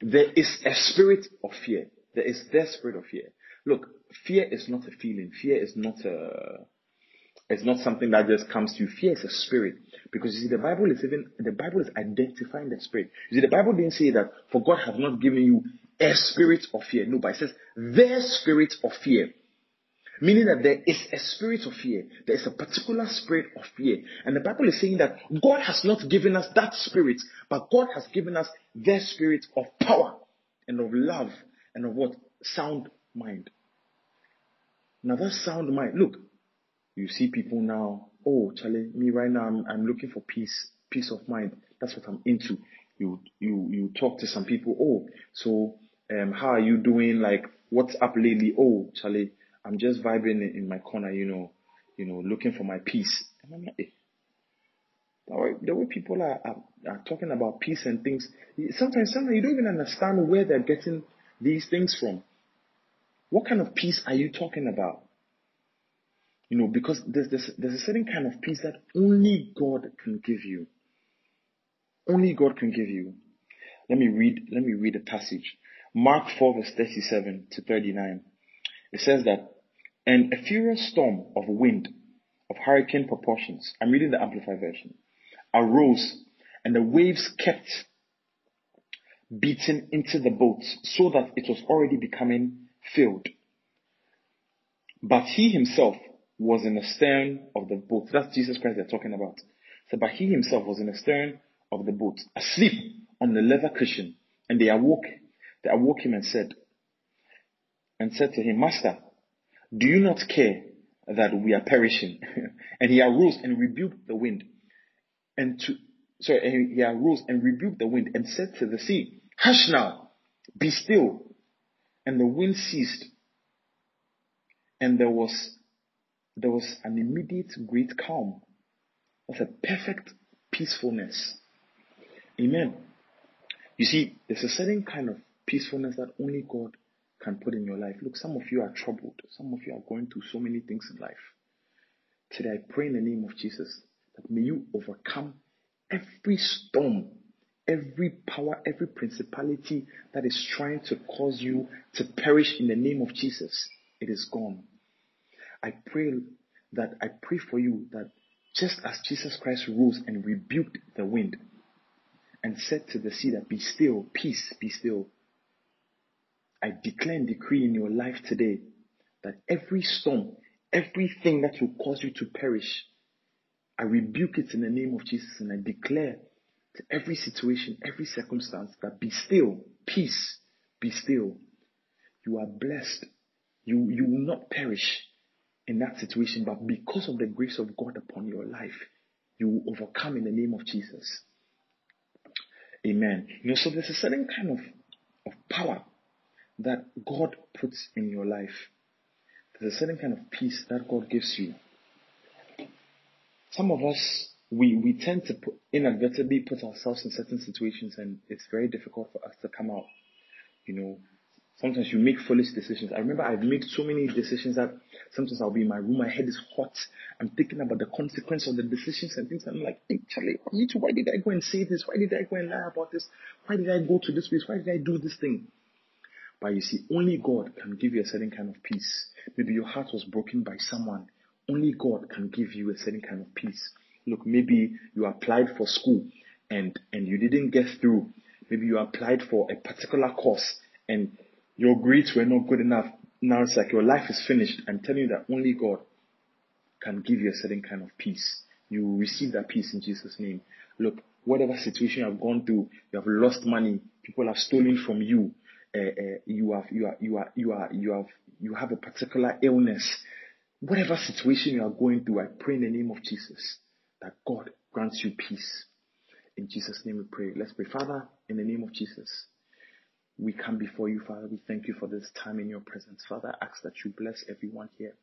there is a spirit of fear. There is the spirit of fear. Look, fear is not a feeling. Fear is not a, it's not something that just comes to you. Fear is a spirit. Because you see, the Bible is even, the Bible is identifying the spirit. You see, the Bible didn't say that, for God has not given you a spirit of fear. No, but it says, the spirit of fear. Meaning that there is a spirit of fear. There is a particular spirit of fear. And the Bible is saying that God has not given us that spirit, but God has given us the spirit of power and of love and of what? Sound mind. Now that sound mind, look, you see people now, oh, Charlie, me right now, I'm, I'm looking for peace, peace of mind. That's what I'm into. You, you, you talk to some people, oh, so, um, how are you doing? Like, what's up lately? Oh, Charlie, I'm just vibing in, in my corner, you know, you know, looking for my peace. And I'm like, eh. The way, the way people are, are, are talking about peace and things, sometimes, sometimes you don't even understand where they're getting these things from. What kind of peace are you talking about? You know, because there's, there's, there's a certain kind of peace that only God can give you. Only God can give you. Let me read, let me read a passage. Mark 4 verse 37 to 39. It says that, and a furious storm of wind of hurricane proportions, I'm reading the Amplified version, arose and the waves kept beating into the boat so that it was already becoming filled. But he himself was in the stern of the boat. That's Jesus Christ they're talking about. So, but he himself was in the stern of the boat, asleep on the leather cushion. And they awoke, they awoke him and said, and said to him, Master, do you not care that we are perishing? and he arose and rebuked the wind and to, sorry, he arose and rebuked the wind and said to the sea, Hush now, be still. And the wind ceased. And there was, there was an immediate great calm. That's a perfect peacefulness. Amen. You see, there's a certain kind of peacefulness that only God can put in your life. Look, some of you are troubled. Some of you are going through so many things in life. Today, I pray in the name of Jesus that may you overcome every storm, every power, every principality that is trying to cause you to perish in the name of Jesus. It is gone. I pray that I pray for you that just as Jesus Christ rose and rebuked the wind and said to the sea that be still, peace, be still. I declare and decree in your life today that every storm, everything that will cause you to perish, I rebuke it in the name of Jesus and I declare to every situation, every circumstance that be still, peace, be still. You are blessed. You, you will not perish in that situation, but because of the grace of God upon your life, you will overcome in the name of Jesus. Amen. You know, so there's a certain kind of, of power that God puts in your life. There's a certain kind of peace that God gives you. Some of us we we tend to put, inadvertently put ourselves in certain situations and it's very difficult for us to come out. You know sometimes you make foolish decisions. I remember i've made so many decisions that sometimes i'll be in my room my head is hot. I'm thinking about the consequence of the decisions and things. And i'm like hey charlie why did i go and say this? Why did i go and lie about this? Why did i go to this place? Why did i do this thing but you see only god can give you a certain kind of peace maybe your heart was broken by someone only God can give you a certain kind of peace. Look, maybe you applied for school and, and you didn't get through. Maybe you applied for a particular course and your grades were not good enough. Now it's like your life is finished. I'm telling you that only God can give you a certain kind of peace. You will receive that peace in Jesus' name. Look, whatever situation you have gone through, you have lost money, people have stolen from you, uh, you have, you are, you are, you are, you have, you have a particular illness, Whatever situation you are going through, I pray in the name of Jesus that God grants you peace. In Jesus' name we pray. Let's pray. Father, in the name of Jesus, we come before you, Father. We thank you for this time in your presence. Father, I ask that you bless everyone here.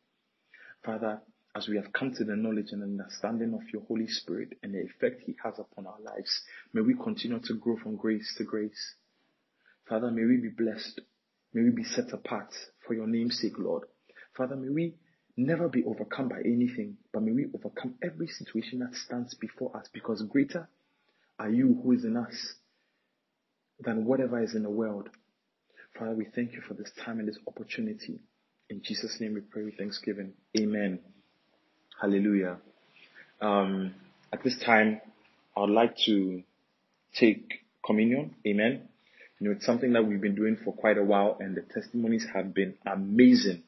Father, as we have come to the knowledge and understanding of your Holy Spirit and the effect he has upon our lives, may we continue to grow from grace to grace. Father, may we be blessed. May we be set apart for your name's sake, Lord. Father, may we never be overcome by anything, but may we overcome every situation that stands before us because greater are you who is in us than whatever is in the world. Father, we thank you for this time and this opportunity. In Jesus' name we pray with thanksgiving. Amen. Hallelujah. Um, at this time, I would like to take communion. Amen. You know, it's something that we've been doing for quite a while and the testimonies have been amazing.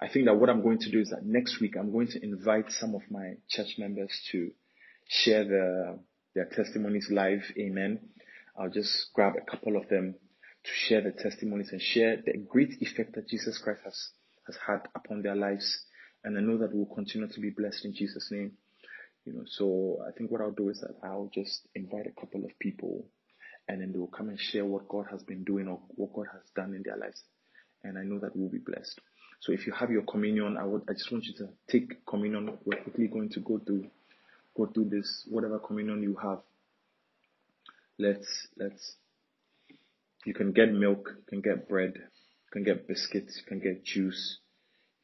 I think that what I'm going to do is that next week I'm going to invite some of my church members to share the, their testimonies live. Amen. I'll just grab a couple of them to share the testimonies and share the great effect that Jesus Christ has, has had upon their lives. And I know that we'll continue to be blessed in Jesus' name. You know, so I think what I'll do is that I'll just invite a couple of people and then they will come and share what God has been doing or what God has done in their lives. And I know that we'll be blessed. So if you have your communion, I would I just want you to take communion. We're quickly going to go through go through this whatever communion you have. Let's let's you can get milk, you can get bread, you can get biscuits, you can get juice,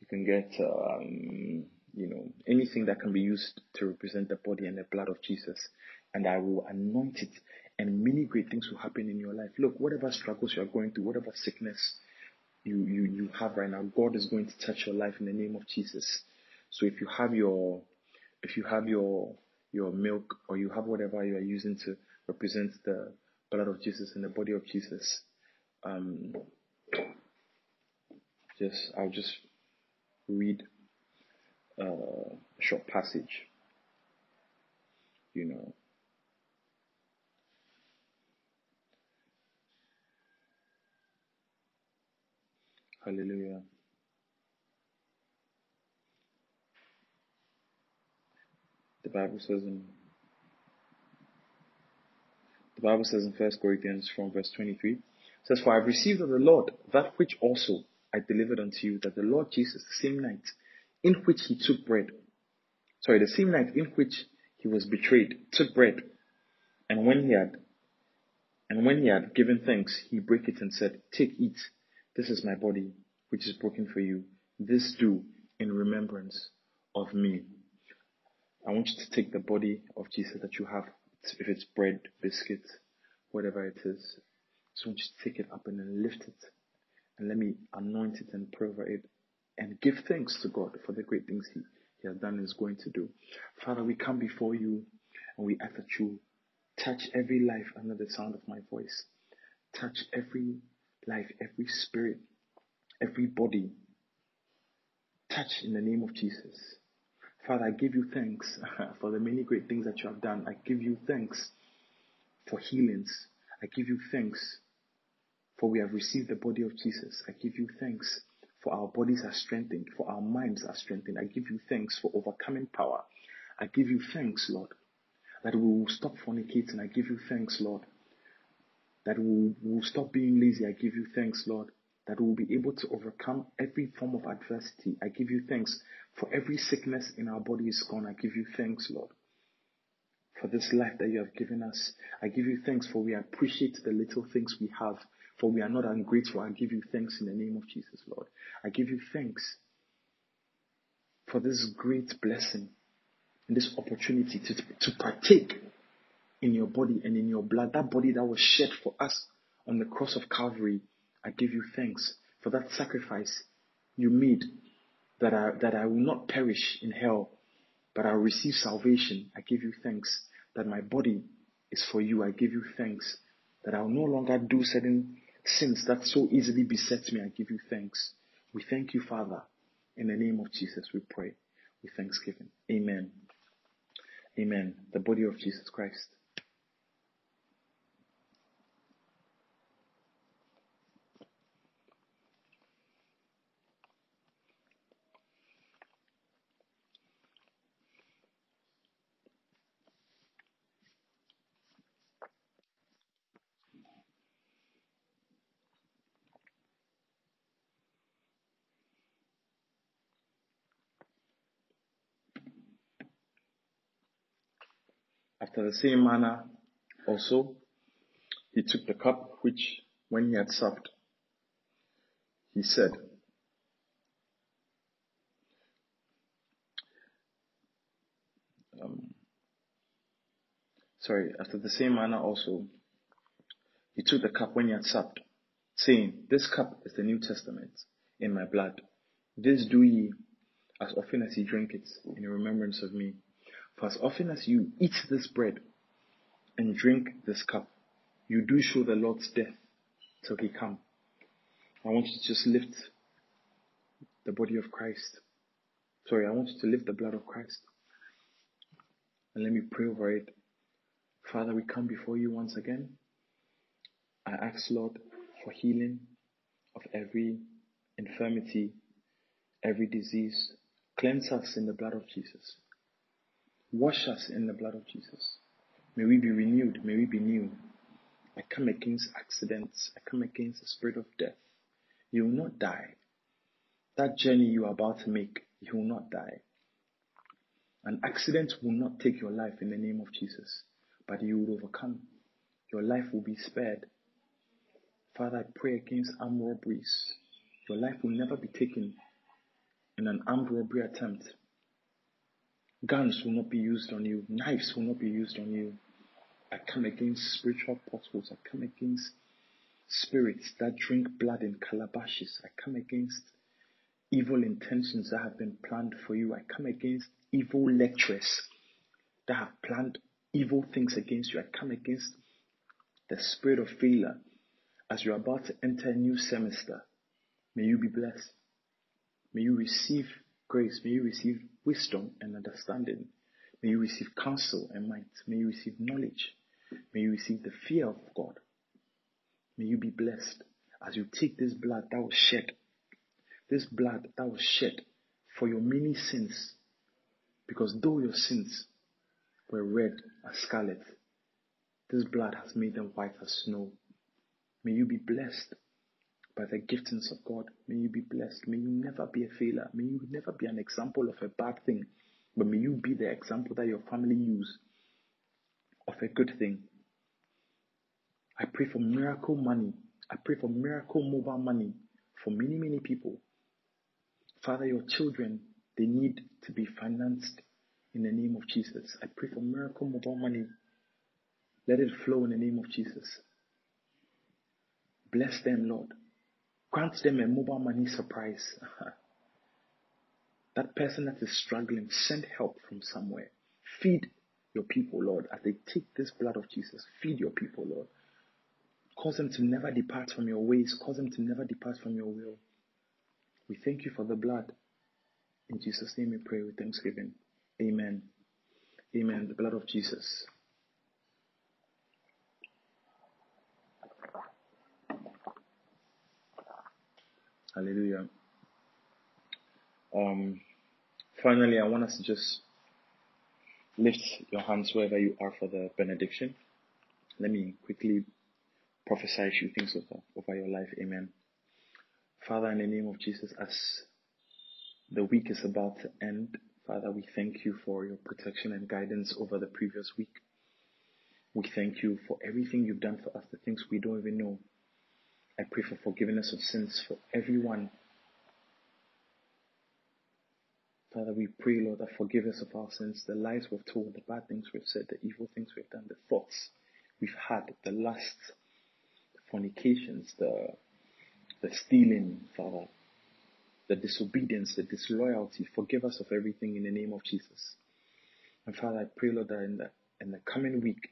you can get um, you know anything that can be used to represent the body and the blood of Jesus. And I will anoint it and many great things will happen in your life. Look, whatever struggles you are going through, whatever sickness you, you, you have right now, God is going to touch your life in the name of Jesus. So if you have your, if you have your, your milk or you have whatever you are using to represent the blood of Jesus and the body of Jesus, um, just, I'll just read a short passage. You know, Hallelujah. The Bible says in the Bible says in First Corinthians from verse 23, says, For I received of the Lord that which also I delivered unto you, that the Lord Jesus, the same night in which he took bread, sorry, the same night in which he was betrayed, took bread, and when he had and when he had given thanks, he brake it and said, Take, eat, this is my body, which is broken for you. This do in remembrance of me. I want you to take the body of Jesus that you have, if it's bread, biscuit, whatever it is. So I want you to take it up and then lift it. And let me anoint it and pray over it. And give thanks to God for the great things He, he has done and is going to do. Father, we come before you and we ask that you touch every life under the sound of my voice. Touch every life, every spirit, every body. Touch in the name of Jesus. Father, I give you thanks for the many great things that you have done. I give you thanks for healings. I give you thanks for we have received the body of Jesus. I give you thanks for our bodies are strengthened, for our minds are strengthened. I give you thanks for overcoming power. I give you thanks, Lord, that we will stop fornicating. I give you thanks, Lord, that we will stop being lazy. I give you thanks, Lord, that we will be able to overcome every form of adversity. I give you thanks for every sickness in our body is gone. I give you thanks, Lord, for this life that you have given us. I give you thanks for we appreciate the little things we have, for we are not ungrateful. I give you thanks in the name of Jesus, Lord. I give you thanks for this great blessing and this opportunity to, to partake in your body and in your blood, that body that was shed for us on the cross of Calvary I give you thanks for that sacrifice you made that I, that I will not perish in hell, but I'll receive salvation. I give you thanks that my body is for you. I give you thanks that I'll no longer do certain sins that so easily beset me. I give you thanks. We thank you, Father. In the name of Jesus, we pray with thanksgiving. Amen. Amen. The body of Jesus Christ. The same manner also, he took the cup which, when he had supped, he said, um, sorry, after the same manner also, he took the cup when he had supped, saying, This cup is the New Testament in my blood. This do ye as often as ye drink it in remembrance of me. For as often as you eat this bread and drink this cup, you do show the Lord's death till he come. I want you to just lift the body of Christ. Sorry, I want you to lift the blood of Christ. And let me pray over it. Father, we come before you once again. I ask, Lord, for healing of every infirmity, every disease. Cleanse us in the blood of Jesus. Wash us in the blood of Jesus. May we be renewed. May we be new. I come against accidents. I come against the spirit of death. You will not die. That journey you are about to make, you will not die. An accident will not take your life in the name of Jesus, but you will overcome. Your life will be spared. Father, I pray against armed robberies. Your life will never be taken in an armed robbery attempt. Guns will not be used on you. Knives will not be used on you. I come against spiritual potholes. I come against spirits that drink blood in calabashes. I come against evil intentions that have been planned for you. I come against evil lecturers that have planned evil things against you. I come against the spirit of failure as you're about to enter a new semester. May you be blessed. May you receive grace. May you receive wisdom and understanding. May you receive counsel and might. May you receive knowledge. May you receive the fear of God. May you be blessed as you take this blood that was shed, this blood that was shed for your many sins. Because though your sins were red as scarlet, this blood has made them white as snow. May you be blessed by the giftings of God. May you be blessed. May you never be a failure. May you never be an example of a bad thing, but may you be the example that your family use of a good thing. I pray for miracle money. I pray for miracle mobile money for many, many people. Father, your children, they need to be financed in the name of Jesus. I pray for miracle mobile money. Let it flow in the name of Jesus. Bless them, Lord. Grant them a mobile money surprise. that person that is struggling, send help from somewhere. Feed your people, Lord, as they take this blood of Jesus. Feed your people, Lord. Cause them to never depart from your ways. Cause them to never depart from your will. We thank you for the blood. In Jesus' name we pray with thanksgiving. Amen. Amen. The blood of Jesus. Hallelujah. Um, finally, I want us to just lift your hands wherever you are for the benediction. Let me quickly prophesy a few things over, over your life. Amen. Father, in the name of Jesus, as the week is about to end, Father, we thank you for your protection and guidance over the previous week. We thank you for everything you've done for us, the things we don't even know. I pray for forgiveness of sins for everyone. Father, we pray, Lord, that forgive us of our sins, the lies we've told, the bad things we've said, the evil things we've done, the thoughts we've had, the lusts, the fornications, the, the stealing, Father, the disobedience, the disloyalty. Forgive us of everything in the name of Jesus. And Father, I pray, Lord, that in the, in the coming week,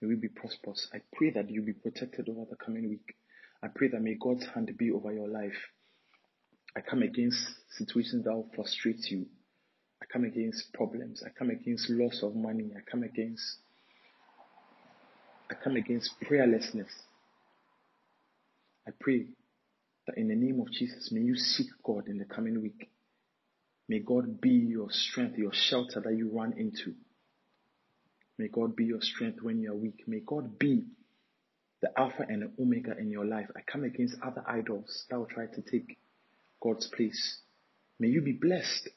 may we be prosperous. I pray that you be protected over the coming week. I pray that may God's hand be over your life. I come against situations that will frustrate you. I come against problems. I come against loss of money. I come against I come against prayerlessness. I pray that in the name of Jesus, may you seek God in the coming week. May God be your strength, your shelter that you run into. May God be your strength when you are weak. May God be the Alpha and the Omega in your life. I come against other idols that will try to take God's place. May you be blessed.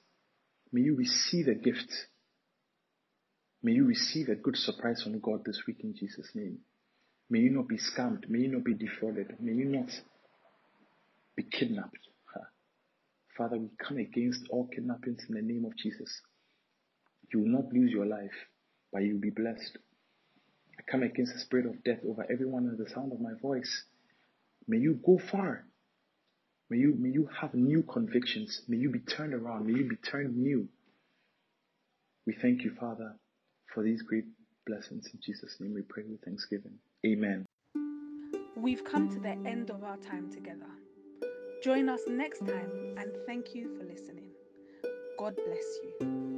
May you receive a gift. May you receive a good surprise from God this week in Jesus' name. May you not be scammed. May you not be defrauded. May you not be kidnapped. Father, we come against all kidnappings in the name of Jesus. You will not lose your life, but you will be blessed. I come against the spirit of death over everyone under the sound of my voice. May you go far. May you, may you have new convictions. May you be turned around. May you be turned new. We thank you, Father, for these great blessings. In Jesus' name we pray with thanksgiving. Amen. We've come to the end of our time together. Join us next time and thank you for listening. God bless you.